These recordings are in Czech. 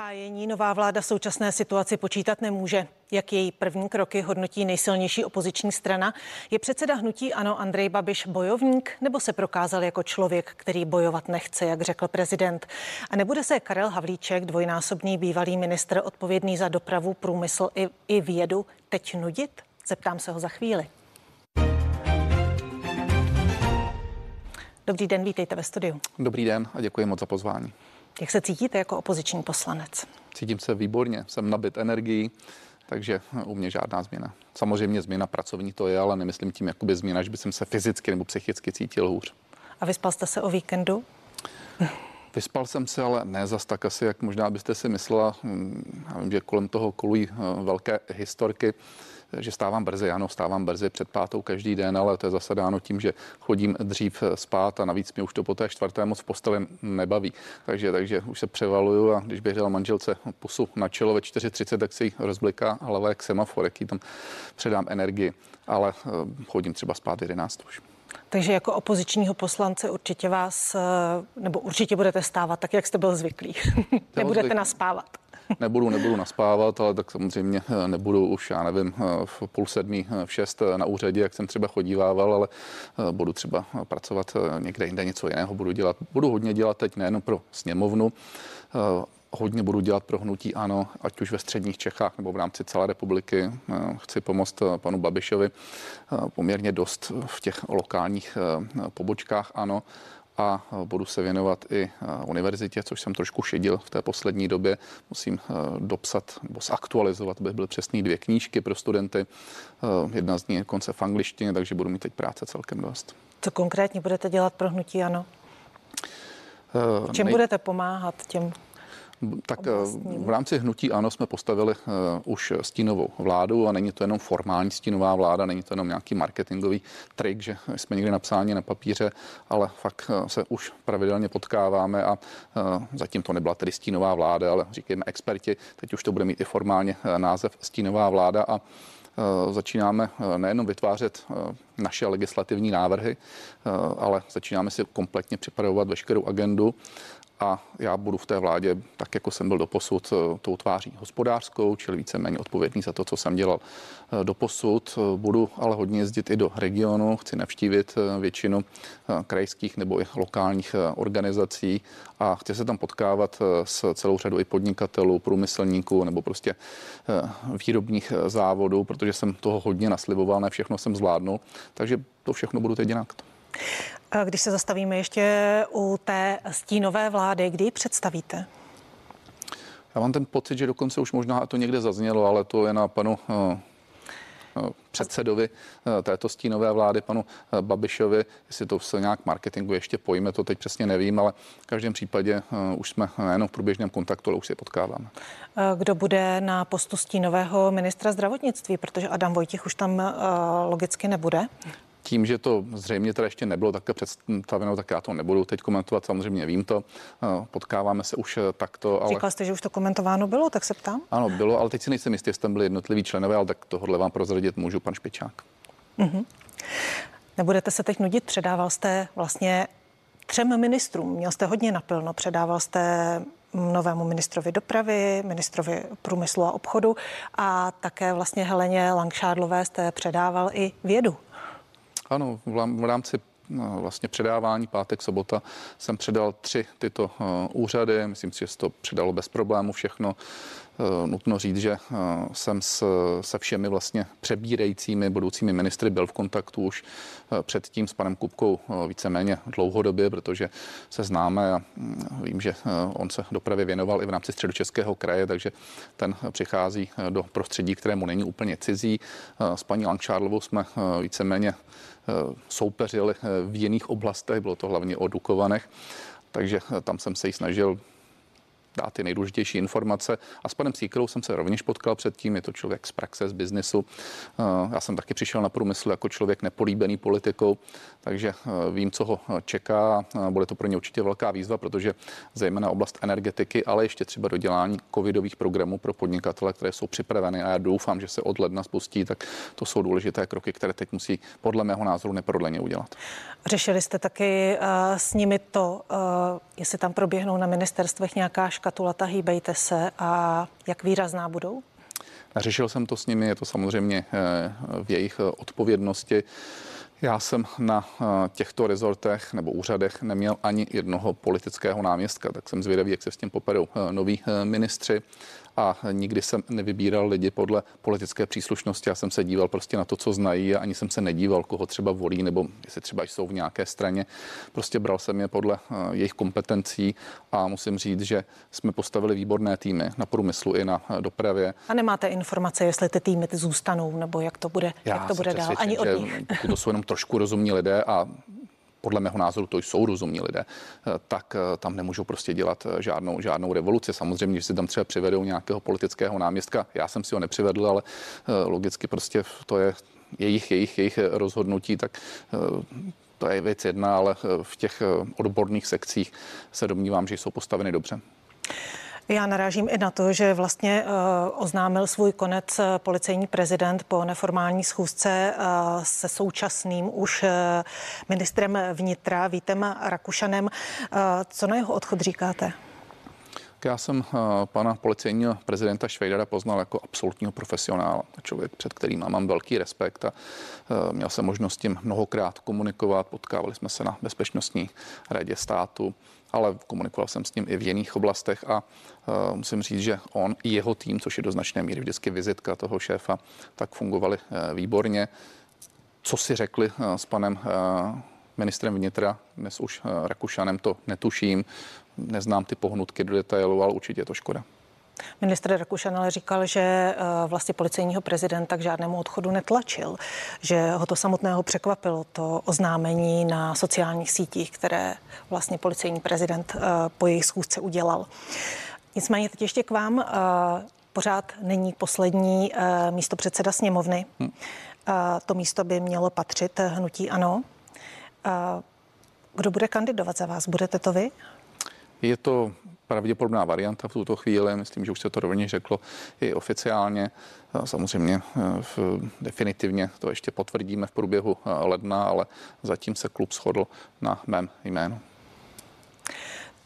Hájení nová vláda současné situaci počítat nemůže. Jak její první kroky hodnotí nejsilnější opoziční strana? Je předseda hnutí Ano Andrej Babiš bojovník nebo se prokázal jako člověk, který bojovat nechce, jak řekl prezident? A nebude se Karel Havlíček, dvojnásobný bývalý ministr odpovědný za dopravu, průmysl i, i vědu, teď nudit? Zeptám se ho za chvíli. Dobrý den, vítejte ve studiu. Dobrý den a děkuji moc za pozvání. Jak se cítíte jako opoziční poslanec? Cítím se výborně, jsem nabit energií, takže u mě žádná změna. Samozřejmě změna pracovní to je, ale nemyslím tím jakoby změna, že by jsem se fyzicky nebo psychicky cítil hůř. A vyspal jste se o víkendu? Vyspal jsem se, ale ne zas tak asi, jak možná byste si myslela. Já vím, že kolem toho kolují eh, velké historky že stávám brzy. Ano, stávám brzy před pátou každý den, ale to je zase dáno tím, že chodím dřív spát a navíc mě už to po té čtvrté moc v posteli nebaví. Takže, takže už se převaluju a když dal manželce pusu na čelo ve 4.30, tak si ji rozbliká hlava jak semafor, jaký tam předám energii. Ale eh, chodím třeba spát 11 už. Takže jako opozičního poslance určitě vás, eh, nebo určitě budete stávat tak, jak jste byl zvyklý. Nebudete naspávat nebudu, nebudu naspávat, ale tak samozřejmě eh, nebudu už, já nevím, eh, v půl sedmí, eh, v šest na úřadě, jak jsem třeba chodívával, ale budu třeba pracovat někde jinde něco jiného budu dělat. Budu hodně dělat teď nejen pro sněmovnu, hodně budu dělat pro hnutí ANO, ať už ve středních Čechách nebo v rámci celé republiky. Chci pomoct panu Babišovi poměrně dost v těch lokálních pobočkách ANO a budu se věnovat i univerzitě, což jsem trošku šedil v té poslední době. Musím dopsat nebo zaktualizovat, aby byly přesný dvě knížky pro studenty. Jedna z nich je konce v angličtině, takže budu mít teď práce celkem dost. Co konkrétně budete dělat pro hnutí ANO? Čím Nej... budete pomáhat těm tak eh, v rámci hnutí ANO jsme postavili uh, už stínovou vládu a není to jenom formální stínová vláda, není to jenom nějaký marketingový trik, že jsme někdy napsáni na papíře, ale fakt uh, se už pravidelně potkáváme a zatím to nebyla tedy stínová vláda, ale říkáme experti, teď už to bude mít i formálně název stínová vláda a začínáme nejenom vytvářet naše legislativní návrhy, ale začínáme si kompletně připravovat veškerou agendu a já budu v té vládě, tak jako jsem byl doposud, eh, tou tváří hospodářskou, čili víceméně odpovědný za to, co jsem dělal eh, doposud. Budu ale hodně jezdit i do regionu, chci navštívit eh, většinu krajských nebo i lokálních organizací a chci se tam potkávat s celou řadou i podnikatelů, průmyslníků nebo prostě výrobních závodů, protože jsem toho hodně nasliboval, ne všechno jsem zvládnul, takže to všechno budu teď dělat. Když se zastavíme ještě u té stínové vlády, kdy ji představíte? Já mám ten pocit, že dokonce už možná to někde zaznělo, ale to je na panu eh, eh, předsedovi eh, této stínové vlády, panu Babišovi, jestli to se nějak marketingu ještě pojme, to teď přesně nevím, ale v každém případě už jsme nejenom v průběžném kontaktu, ale už si potkáváme. Kdo bude na postu stínového ministra zdravotnictví, protože Adam Vojtěch už tam logicky nebude? Tím, že to zřejmě teda ještě nebylo také představeno, tak já to nebudu teď komentovat, samozřejmě vím to. Eh, potkáváme se už eh, takto. Ale... Říkal jste, že už to komentováno bylo, tak se ptám. Ano, bylo, ale teď si nejsem jistý, jestli tam byli jednotliví členové, ale tak tohle vám prozradit můžu, pan Špičák. Mm-hmm. Nebudete se teď nudit, předával jste vlastně třem ministrům, měl jste hodně napilno, předával jste novému ministrovi dopravy, ministrovi průmyslu a obchodu a také vlastně Heleně Langšádlové jste předával i vědu. Ano, v rámci no, vlastně předávání pátek, sobota jsem předal tři tyto eh, úřady. Myslím si, že se to předalo bez problému všechno. Eh, nutno říct, že eh, jsem se všemi vlastně přebírajícími budoucími ministry byl v kontaktu už předtím s panem Kupkou víceméně dlouhodobě, protože se známe a mm, vím, že on se dopravě věnoval i v rámci středočeského kraje, takže ten přichází do prostředí, kterému není úplně cizí. S paní Langšádlovou jsme víceméně Eh, soupeřili eh, v jiných oblastech, bylo to hlavně o Dukovanech, takže eh, tam jsem se jí snažil dát ty nejdůležitější informace. A s panem Síkelou jsem se rovněž potkal předtím, je to člověk z praxe, z biznisu. Já jsem taky přišel na průmysl jako člověk nepolíbený politikou, takže eh, vím, co ho eh, čeká. Bude to pro ně určitě velká výzva, protože zejména oblast energetiky, ale ještě třeba dodělání covidových programů pro podnikatele, které jsou připraveny a já doufám, že se od ledna spustí, tak to jsou důležité kroky, které teď musí podle mého názoru neprodleně udělat. Řešili jste taky uh, s nimi to, uh, jestli tam proběhnou na ministerstvech nějaká škatulata, hýbejte se a jak výrazná budou? Neřešil jsem to s nimi, je to samozřejmě eh, v jejich odpovědnosti. Já jsem na eh, těchto rezortech nebo úřadech neměl ani jednoho politického náměstka, tak jsem zvědavý, jak se s tím poperou eh, noví ministři a nikdy jsem nevybíral lidi podle politické příslušnosti. Já jsem se díval prostě na to, co znají a ani jsem se nedíval, koho třeba volí nebo jestli třeba jsou v nějaké straně. Prostě bral jsem je podle eh, jejich kompetencí a musím říct, že jsme postavili výborné týmy na průmyslu i na eh, dopravě. A nemáte informace, jestli ty týmy ty zůstanou nebo jak to bude, Já jak to bude dál? Ani od nich. To jsou jenom trošku rozumní lidé a podle mého názoru to jsou rozumní lidé, eh, tak eh, tam nemůžou prostě dělat eh, žádnou, žádnou revoluci. Samozřejmě, že si tam třeba přivedou nějakého politického náměstka, já jsem si ho nepřivedl, ale logicky prostě to je jejich, jejich, jejich rozhodnutí, tak to je věc jedna, ale v těch odborných sekcích se domnívám, že jsou postaveny dobře. Já narážím i na to, že vlastně uh, oznámil svůj konec uh, policejní prezident po neformální schůzce uh, se současným už ministrem vnitra Vítem Rakušanem. Co na jeho odchod říkáte? Já jsem pana policejního prezidenta Švejdara poznal jako absolutního profesionála. Člověk, před kterým mám velký respekt a měl jsem možnost s tím mnohokrát komunikovat. Potkávali jsme se na bezpečnostní radě státu ale komunikoval jsem s ním i v jiných oblastech a uh, musím říct, že on i jeho tým, což je do značné míry vždycky vizitka toho šéfa, tak fungovali uh, výborně. Co si řekli uh, s panem ministrem vnitra, dnes už uh, Rakušanem, to netuším, neznám ty pohnutky do detailu, ale určitě je to škoda. Ministr Rakušan ale říkal, že eh, vlastně policejního prezidenta k žádnému odchodu netlačil, že ho to samotného překvapilo, to oznámení na sociálních sítích, které vlastně policejní prezident eh, po jejich schůzce udělal. Nicméně teď ještě k vám. Eh, pořád není poslední místo předseda sněmovny. Hmm. To místo by mělo patřit hnutí ANO. Kdo bude kandidovat za vás? Budete to vy? Je to pravděpodobná varianta v tuto chvíli. Myslím, že už se to rovněž řeklo i oficiálně. Samozřejmě eh, definitivně to ještě potvrdíme v průběhu eh, ledna, ale zatím se klub shodl na mém jménu.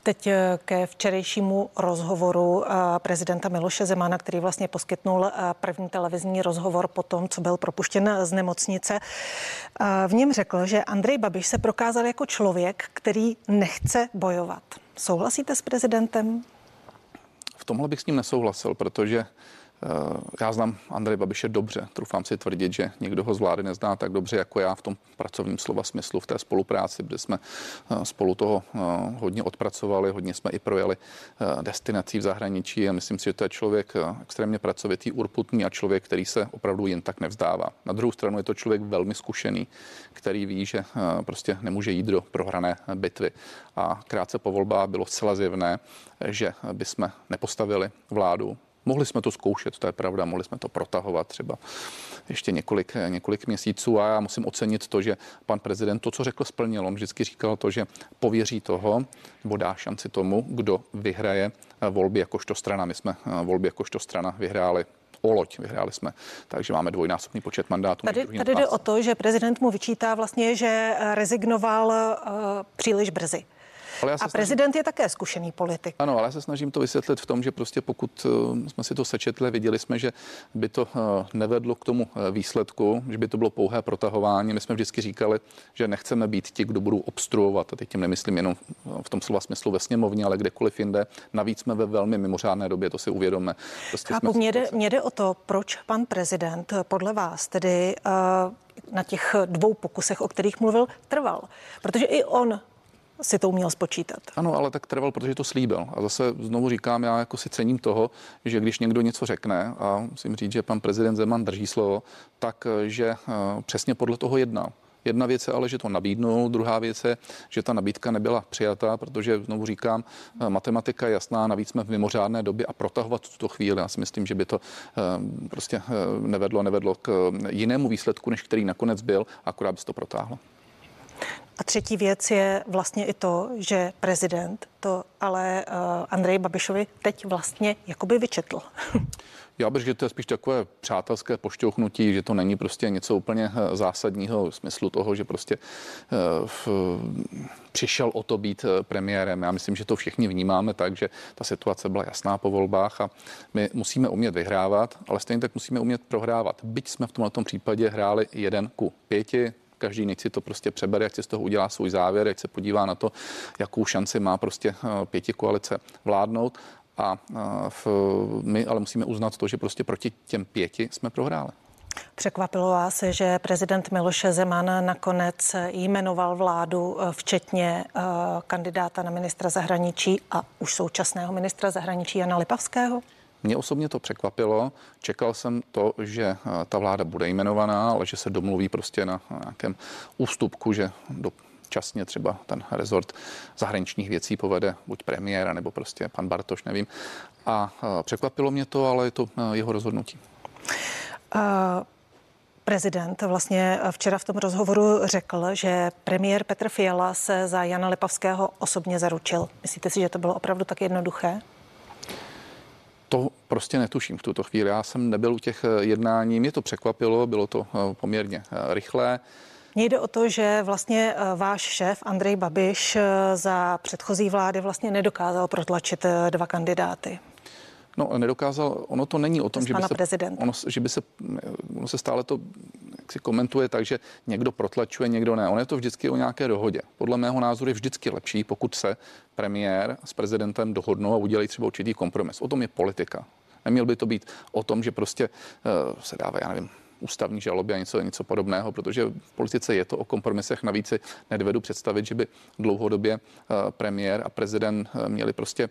Teď eh, ke včerejšímu rozhovoru prezidenta Miloše Zemana, který vlastně poskytnul první televizní rozhovor po tom, co byl propuštěn z nemocnice. V něm řekl, že Andrej Babiš se prokázal jako člověk, který nechce bojovat. Souhlasíte s prezidentem? V tomhle bych s ním nesouhlasil, protože Eh, já znám Andrej Babiše dobře, trufám si tvrdit, že někdo ho z vlády nezná tak dobře jako já v tom pracovním slova smyslu, v té spolupráci, kde jsme eh, spolu toho eh, hodně odpracovali, hodně jsme i projeli destinací v zahraničí a myslím si, že to je člověk extrémně pracovitý, urputný a člověk, který se opravdu jen tak nevzdává. Na druhou stranu je to člověk velmi zkušený, který ví, že prostě nemůže jít do prohrané bitvy. A krátce po volbách bylo zcela zjevné, že bychom nepostavili vládu, Mohli jsme to zkoušet, to je pravda, mohli jsme to protahovat třeba ještě několik, několik měsíců a já musím ocenit to, že pan prezident to, co řekl, splnil. On vždycky říkal to, že pověří toho, nebo dá šanci tomu, kdo vyhraje volby jakožto strana. My jsme volby jakožto strana vyhráli o loď. Vyhráli jsme, takže máme dvojnásobný počet mandátů. Tady, tady jde o to, že prezident mu vyčítá vlastně, že rezignoval uh, příliš brzy. Ale já a prezident snažím... je také zkušený politik. Ano, ale já se snažím to vysvětlit v tom, že prostě pokud uh, jsme si to sečetli, viděli jsme, že by to uh, nevedlo k tomu uh, výsledku, že by to bylo pouhé protahování. My jsme vždycky říkali, že nechceme být ti, kdo budou obstruovat, a teď tím nemyslím jenom v tom slova smyslu ve sněmovně, ale kdekoliv jinde. Navíc jsme ve velmi mimořádné době, to si uvědomme. Prostě Chápu, mě jde, mě jde o to, proč pan prezident podle vás tedy uh, na těch dvou pokusech, o kterých mluvil, trval. Protože i on si to uměl spočítat. Ano, ale tak trval, protože to slíbil. A zase znovu říkám, já jako si cením toho, že když někdo něco řekne, a musím říct, že pan prezident Zeman drží slovo, tak že eh, přesně podle toho jednal. Jedna věc je ale, že to nabídnou, druhá věc je, že ta nabídka nebyla přijata, protože znovu říkám, eh, matematika je jasná, navíc jsme v mimořádné době a protahovat tuto chvíli, já si myslím, že by to eh, prostě nevedlo, nevedlo k jinému výsledku, než který nakonec byl, akorát by se to protáhlo. A třetí věc je vlastně i to, že prezident to ale uh, Andrej Babišovi teď vlastně jakoby vyčetl. Já bych, že to je spíš takové přátelské pošťouchnutí, že to není prostě něco úplně eh, zásadního v smyslu toho, že prostě eh, v, přišel o to být eh, premiérem. Já myslím, že to všichni vnímáme tak, že ta situace byla jasná po volbách a my musíme umět vyhrávat, ale stejně tak musíme umět prohrávat. Byť jsme v tomto případě hráli jeden ku pěti, každý nech si to prostě přebere, ať si z toho udělá svůj závěr, ať se podívá na to, jakou šanci má prostě pěti koalice vládnout a v, my ale musíme uznat to, že prostě proti těm pěti jsme prohráli. Překvapilo vás, že prezident Miloše Zeman nakonec jmenoval vládu, eh, včetně kandidáta na ministra zahraničí a už současného ministra zahraničí Jana Lipavského? Mě osobně to překvapilo. Čekal jsem to, že eh, ta vláda bude jmenovaná, ale že se domluví prostě na nějakém ústupku, že do časně třeba ten rezort zahraničních věcí povede buď premiéra nebo prostě pan Bartoš, nevím. A překvapilo mě to, ale je to jeho rozhodnutí. Uh... Prezident vlastně včera v tom rozhovoru řekl, že premiér Petr Fiala se za Jana Lipavského osobně zaručil. Myslíte si, že to bylo opravdu tak jednoduché? To prostě netuším v tuto chvíli. Já jsem nebyl u těch jednání, mě to překvapilo, bylo to poměrně rychlé. Mně jde o to, že vlastně eh, váš šéf Andrej Babiš eh, za předchozí vlády vlastně nedokázal protlačit eh, dva kandidáty. No, nedokázal, ono to není o tom, že by, se, ono, že by se, ono se stále to si komentuje tak, že někdo protlačuje, někdo ne. Ono je to vždycky o nějaké dohodě. Podle mého názoru je vždycky lepší, pokud se premiér s prezidentem dohodnou a udělají třeba určitý kompromis. O tom je politika. Neměl by to být o tom, že prostě uh, se dává, já nevím, ústavní žaloby a něco, něco podobného, protože v politice je to o kompromisech. Navíc si nedovedu představit, že by dlouhodobě eh, premiér a prezident eh, měli prostě eh,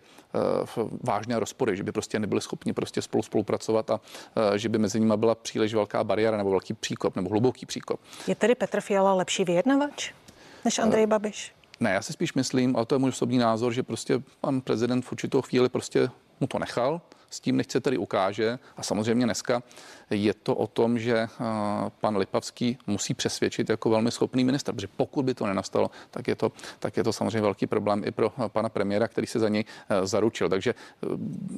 vážné rozpory, že by prostě nebyli schopni prostě spolu spolupracovat a že by mezi nimi byla příliš velká bariéra nebo velký příkop nebo hluboký příkop. Je tedy Petr Fiala lepší vyjednavač než Andrej Babiš? Ne, já si spíš myslím, ale to je můj osobní názor, že prostě pan prezident v určitou chvíli prostě mu to nechal, s tím nechce tedy ukáže. A samozřejmě dneska je to o tom, že eh, pan Lipavský musí přesvědčit jako velmi schopný minister, protože pokud by to nenastalo, tak je to, tak je to samozřejmě velký problém i pro eh, pana premiéra, který se za něj eh, zaručil. Takže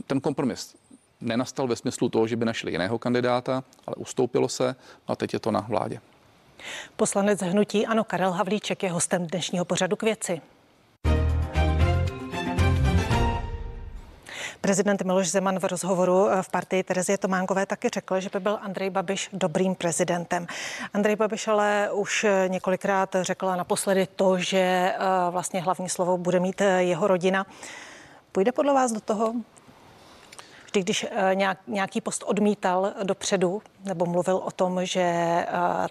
ten kompromis nenastal ve smyslu toho, že by našli jiného kandidáta, ale ustoupilo se a teď je to na vládě. Poslanec hnutí Ano Karel Havlíček je hostem dnešního pořadu k věci. Prezident Miloš Zeman v rozhovoru eh, v partii Terezie Tománkové taky řekl, že by byl Andrej Babiš dobrým prezidentem. Andrej Babiš ale už eh, několikrát řekla naposledy to, že eh, vlastně hlavní slovo bude mít jeho rodina. Půjde podle vás do toho vždy, když eh, nějak, nějaký post odmítal dopředu nebo mluvil o tom, že eh,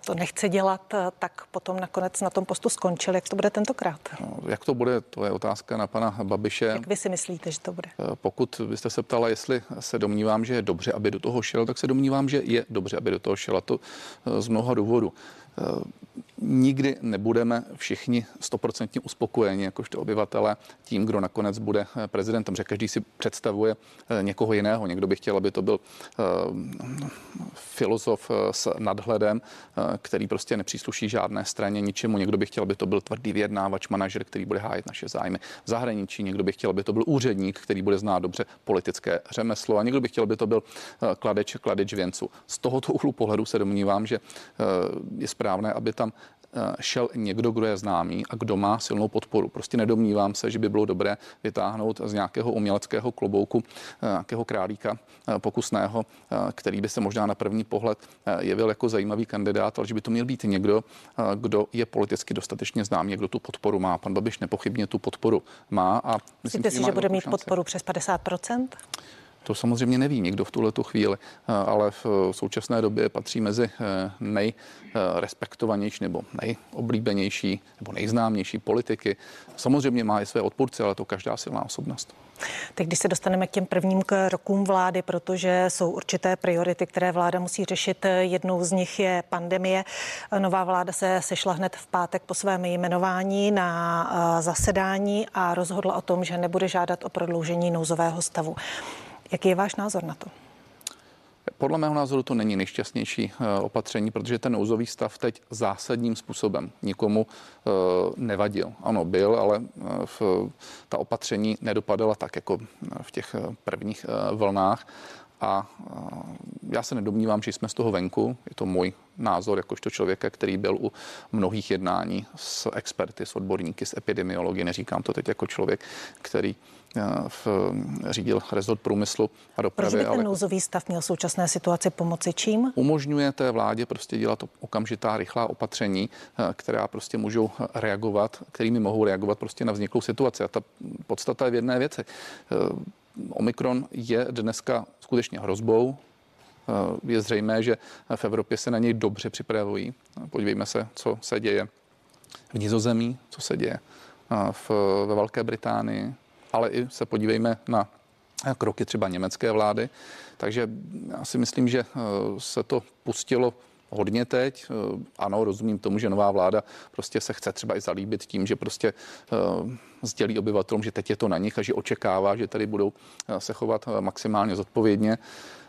to nechce dělat, eh, tak potom nakonec na tom postu skončil. Jak to bude tentokrát? No, jak to bude, to je otázka na pana Babiše. Jak vy si myslíte, že to bude? Pokud byste se ptala, jestli se domnívám, že je dobře, aby do toho šel, tak se domnívám, že je dobře, aby do toho šel. A to z mnoha důvodů nikdy nebudeme všichni stoprocentně uspokojeni, jakožto obyvatele, tím, kdo nakonec bude eh, prezidentem, že každý si představuje eh, někoho jiného. Někdo by chtěl, aby to byl filozof s nadhledem, který prostě nepřísluší žádné straně, ničemu. Někdo by chtěl, aby to byl tvrdý vyjednávač, manažer, který bude hájit naše zájmy v zahraničí. Někdo by chtěl, aby to byl úředník, který bude znát dobře politické řemeslo. A někdo by chtěl, aby to byl kladeč, kladeč věncu. Z tohoto úhlu pohledu se domnívám, že je správné, aby tam Eh, šel někdo, kdo je známý a kdo má silnou podporu. Prostě nedomnívám se, že by bylo dobré vytáhnout z nějakého uměleckého klobouku eh, nějakého králíka eh, pokusného, který by se možná na první pohled jevil jako zajímavý kandidát, ale že by to měl být někdo, kdo je politicky dostatečně známý, kdo tu podporu má. Pan Babiš nepochybně tu podporu má. A myslím, Myslíte si, že bude mít šanci. podporu přes 50 to samozřejmě neví nikdo v tuhle chvíli, eh, ale v současné době patří mezi eh, nejrespektovanější nebo nejoblíbenější nebo nejznámější politiky. Samozřejmě má i své odpůrce, ale to každá silná osobnost. Teď, když se dostaneme k těm prvním rokům vlády, protože jsou určité priority, které vláda musí řešit, jednou z nich je pandemie. Nová vláda se sešla hned v pátek po svém jmenování na eh, zasedání a rozhodla o tom, že nebude žádat o prodloužení nouzového stavu. Jaký je váš názor na to? Podle mého názoru to není nejšťastnější opatření, protože ten nouzový stav teď zásadním způsobem nikomu nevadil. Ano, byl, ale v, ta opatření nedopadala tak, jako v těch prvních vlnách. A já se nedomnívám, že jsme z toho venku. Je to můj názor jakožto člověka, který byl u mnohých jednání s experty, s odborníky, s epidemiology. Neříkám to teď jako člověk, který v, řídil rezort průmyslu a dopravy. Proč by ten ale nouzový stav měl současné situaci pomoci čím? Umožňuje té vládě prostě dělat okamžitá rychlá opatření, která prostě můžou reagovat, kterými mohou reagovat prostě na vzniklou situaci. A ta podstata je v jedné věci Omikron je dneska skutečně hrozbou. Eh, je zřejmé, že v Evropě se na něj dobře připravují. Podívejme se, co se děje v Nizozemí, co se děje eh, v, ve Velké Británii, ale i se podívejme na kroky třeba německé vlády. Takže já si myslím, že eh, se to pustilo hodně teď. Eh, ano, rozumím tomu, že nová vláda prostě se chce třeba i zalíbit tím, že prostě uh, sdělí obyvatelům, že teď je to na nich a že očekává, že tady budou uh, se chovat maximálně zodpovědně.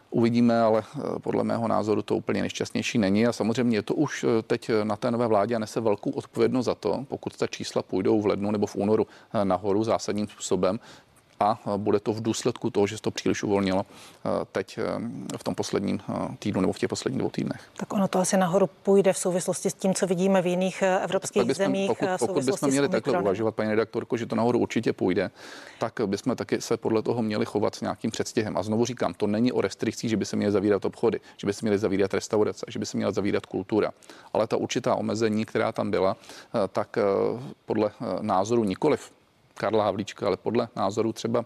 Uvidíme, ale podle mého názoru to úplně nešťastnější není a samozřejmě je to už teď na té nové vládě a nese velkou odpovědnost za to, pokud ta čísla půjdou v lednu nebo v únoru nahoru zásadním způsobem, a bude to v důsledku toho, že se to příliš uvolnilo teď eh, v tom posledním eh, týdnu nebo v těch posledních dvou týdnech. Tak ono to asi nahoru půjde v souvislosti s tím, co vidíme v jiných evropských bychom, zemích. Pokud, pokud bychom měli takhle uvažovat, paní redaktorko, že to nahoru určitě půjde, tak bychom taky se podle toho měli chovat s nějakým předstihem. A znovu říkám, to není o restrikcích, že by se měly zavírat obchody, že by se měly zavírat restaurace, že by se měla zavírat kultura. Ale ta určitá omezení, která tam byla, tak podle názoru nikoliv Karla Havlíčka, ale podle názoru třeba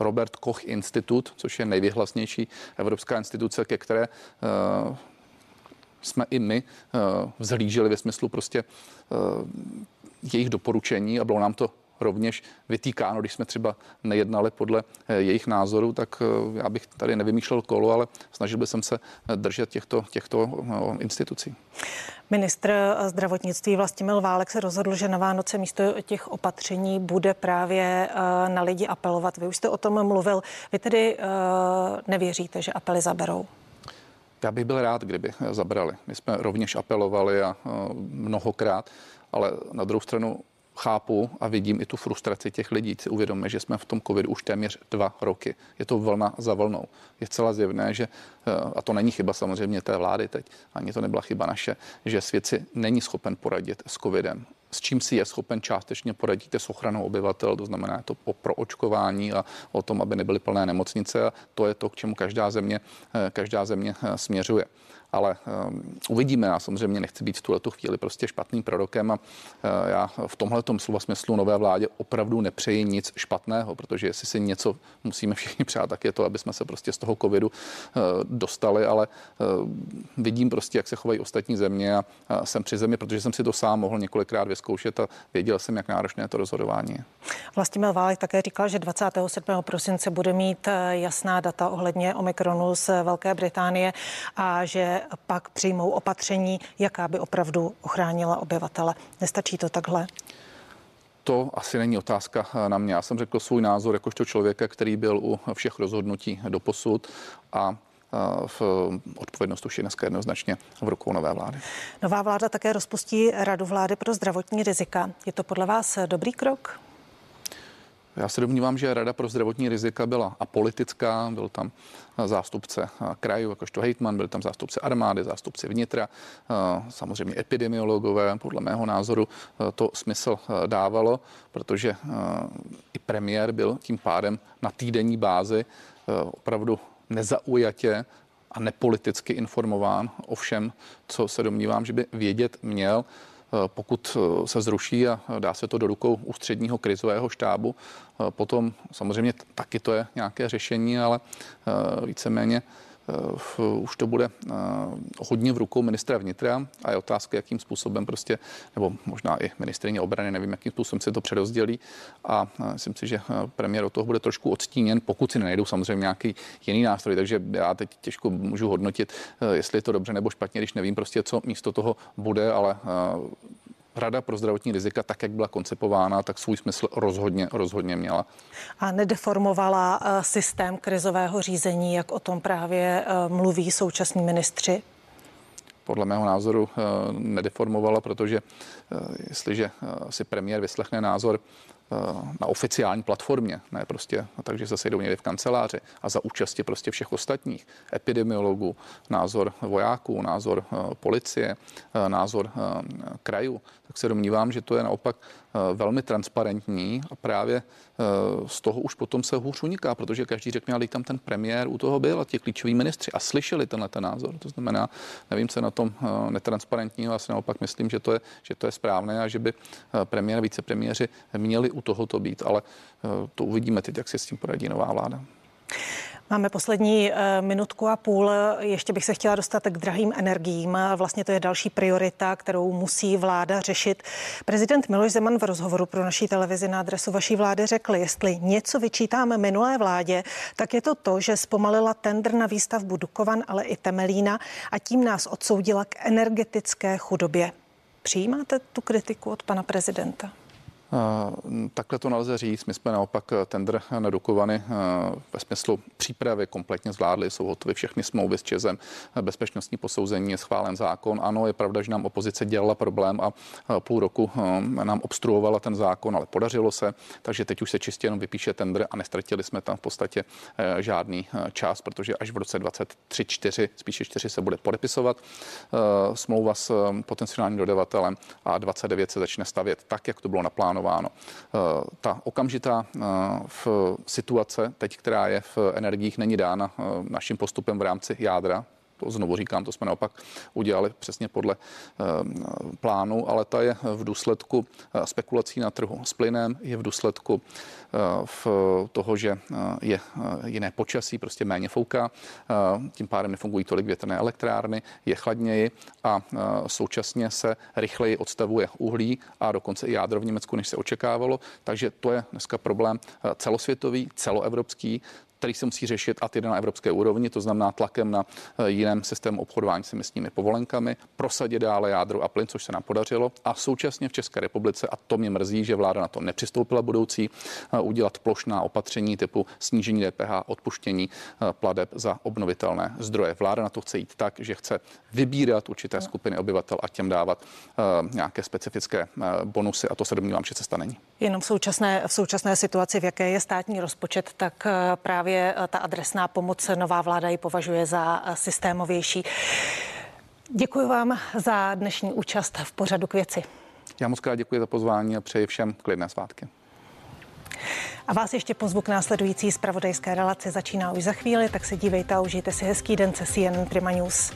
Robert Koch Institut, což je nejvyhlasnější evropská instituce, ke které uh, jsme i my uh, vzhlíželi ve smyslu prostě uh, jejich doporučení a bylo nám to rovněž vytýkáno, když jsme třeba nejednali podle eh, jejich názoru, tak eh, já bych tady nevymýšlel kolo, ale snažil bych se eh, držet těchto, těchto institucí. Ministr zdravotnictví Vlastimil Válek se rozhodl, že na Vánoce místo těch opatření bude právě na lidi apelovat. Vy už jste o tom mluvil. Vy tedy nevěříte, že apely zaberou? Já bych byl rád, kdyby zabrali. My jsme rovněž apelovali a mnohokrát, ale na druhou stranu chápu a vidím i tu frustraci těch lidí. Si uvědomme, že jsme v tom covidu už téměř dva roky. Je to vlna za vlnou. Je celá zjevné, že, eh, a to není chyba samozřejmě té vlády teď, ani to nebyla chyba naše, že svět si není schopen poradit s covidem s čím si je schopen částečně poradit s ochranou obyvatel, to znamená to o proočkování a o tom, aby nebyly plné nemocnice a to je to, k čemu každá země, eh, každá země eh, směřuje ale um, uvidíme. Já samozřejmě nechci být v tuhle chvíli prostě špatným prorokem a uh, já v tomhle slova smyslu nové vládě opravdu nepřeji nic špatného, protože jestli si něco musíme všichni přát, tak je to, aby jsme se prostě z toho covidu uh, dostali, ale uh, vidím prostě, jak se chovají ostatní země a jsem při zemi, protože jsem si to sám mohl několikrát vyzkoušet a věděl jsem, jak náročné to rozhodování. Vlastimil Válek také říkal, že 27. prosince bude mít jasná data ohledně Omikronu z Velké Británie a že pak přijmou opatření, jaká by opravdu ochránila obyvatele. Nestačí to takhle? To asi není otázka na mě. Já jsem řekl svůj názor jakožto člověka, který byl u všech rozhodnutí do posud a v odpovědnost už je dneska jednoznačně v rukou nové vlády. Nová vláda také rozpustí Radu vlády pro zdravotní rizika. Je to podle vás dobrý krok? Já se domnívám, že Rada pro zdravotní rizika byla apolitická, byl tam zástupce krajů, jakožto hejtman, byl tam zástupce armády, zástupce vnitra, samozřejmě epidemiologové. Podle mého názoru to smysl dávalo, protože i premiér byl tím pádem na týdenní bázi opravdu nezaujatě a nepoliticky informován o všem, co se domnívám, že by vědět měl. Eh, pokud eh, se zruší a dá se to do rukou ústředního krizového štábu, eh, potom samozřejmě taky to je nějaké řešení, ale víceméně už to bude hodně v rukou ministra vnitra a je otázka, jakým způsobem prostě, nebo možná i ministrině obrany, nevím, jakým způsobem se to přerozdělí. A myslím si, že premiér od toho bude trošku odstíněn, pokud si nenajdou samozřejmě nějaký jiný nástroj, takže já teď těžko můžu hodnotit, jestli je to dobře nebo špatně, když nevím prostě, co místo toho bude, ale Rada pro zdravotní rizika, tak jak byla koncipována, tak svůj smysl rozhodně, rozhodně měla. A nedeformovala eh, systém krizového řízení, jak o tom právě eh, mluví současní ministři? Podle mého názoru nedeformovala, protože jestliže si premiér vyslechne názor Eh, na oficiální platformě, ne prostě takže se sejdou někde v kanceláři a za účasti prostě všech ostatních, epidemiologů, názor vojáků, názor eh, policie, eh, názor krajů, tak se domnívám, že to je naopak velmi transparentní a právě z toho už potom se hůř uniká, protože každý řekne, ale tam ten premiér u toho byl a ti klíčoví ministři a slyšeli tenhle ten názor. To znamená, nevím, co na tom netransparentního, já si naopak myslím, že to je, že to je správné a že by premiér a vicepremiéři měli u tohoto být, ale eh, to uvidíme teď, jak se s tím poradí nová vláda. Máme poslední eh, minutku a půl. Ještě bych se chtěla dostat k drahým energiím. Vlastně to je další priorita, kterou musí vláda řešit. Prezident Miloš Zeman v rozhovoru pro naší televizi na adresu vaší vlády řekl, jestli něco vyčítáme minulé vládě, tak je to to, že zpomalila tender na výstavbu Dukovan, ale i Temelína a tím nás odsoudila k energetické chudobě. Přijímáte tu kritiku od pana prezidenta? Takhle to nelze říct. My jsme naopak tender na Dukovany ve smyslu přípravy kompletně zvládli. Jsou hotové všechny smlouvy s Čezem. Bezpečnostní posouzení je schválen zákon. Ano, je pravda, že nám opozice dělala problém a půl roku nám obstruovala ten zákon, ale podařilo se. Takže teď už se čistě jenom vypíše tender a nestratili jsme tam v podstatě žádný čas, protože až v roce 23, 4, spíše 4 se bude podepisovat smlouva s potenciálním dodavatelem a 29 se začne stavět tak, jak to bylo naplánováno plánováno. Eh, ta okamžitá eh, v situace, teď, která je v energiích, není dána eh, naším postupem v rámci jádra, to znovu říkám, to jsme naopak udělali přesně podle plánu, ale ta je v důsledku spekulací na trhu s plynem, je v důsledku v toho, že je jiné počasí, prostě méně fouká, tím pádem nefungují tolik větrné elektrárny, je chladněji a současně se rychleji odstavuje uhlí a dokonce i jádro v Německu, než se očekávalo. Takže to je dneska problém celosvětový, celoevropský který se musí řešit a tedy na evropské úrovni, to znamená tlakem na eh, jiném systému obchodování s emisními povolenkami, prosadit dále jádro a plyn, což se nám podařilo, a současně v České republice, a to mě mrzí, že vláda na to nepřistoupila budoucí, eh, udělat plošná opatření typu snížení DPH, odpuštění eh, pladeb za obnovitelné zdroje. Vláda na to chce jít tak, že chce vybírat určité skupiny obyvatel a těm dávat nějaké specifické bonusy a to se domnívám, že cesta není. Jenom v současné, v současné situaci, v jaké je státní rozpočet, tak právě právě eh, ta adresná pomoc nová vláda ji považuje za eh, systémovější. Děkuji vám za dnešní účast v pořadu k věci. Já moc krát děkuji za pozvání a přeji všem klidné svátky. A vás ještě pozvu k následující zpravodajské relaci. Začíná už za chvíli, tak se dívejte a užijte si hezký den se CNN Prima News.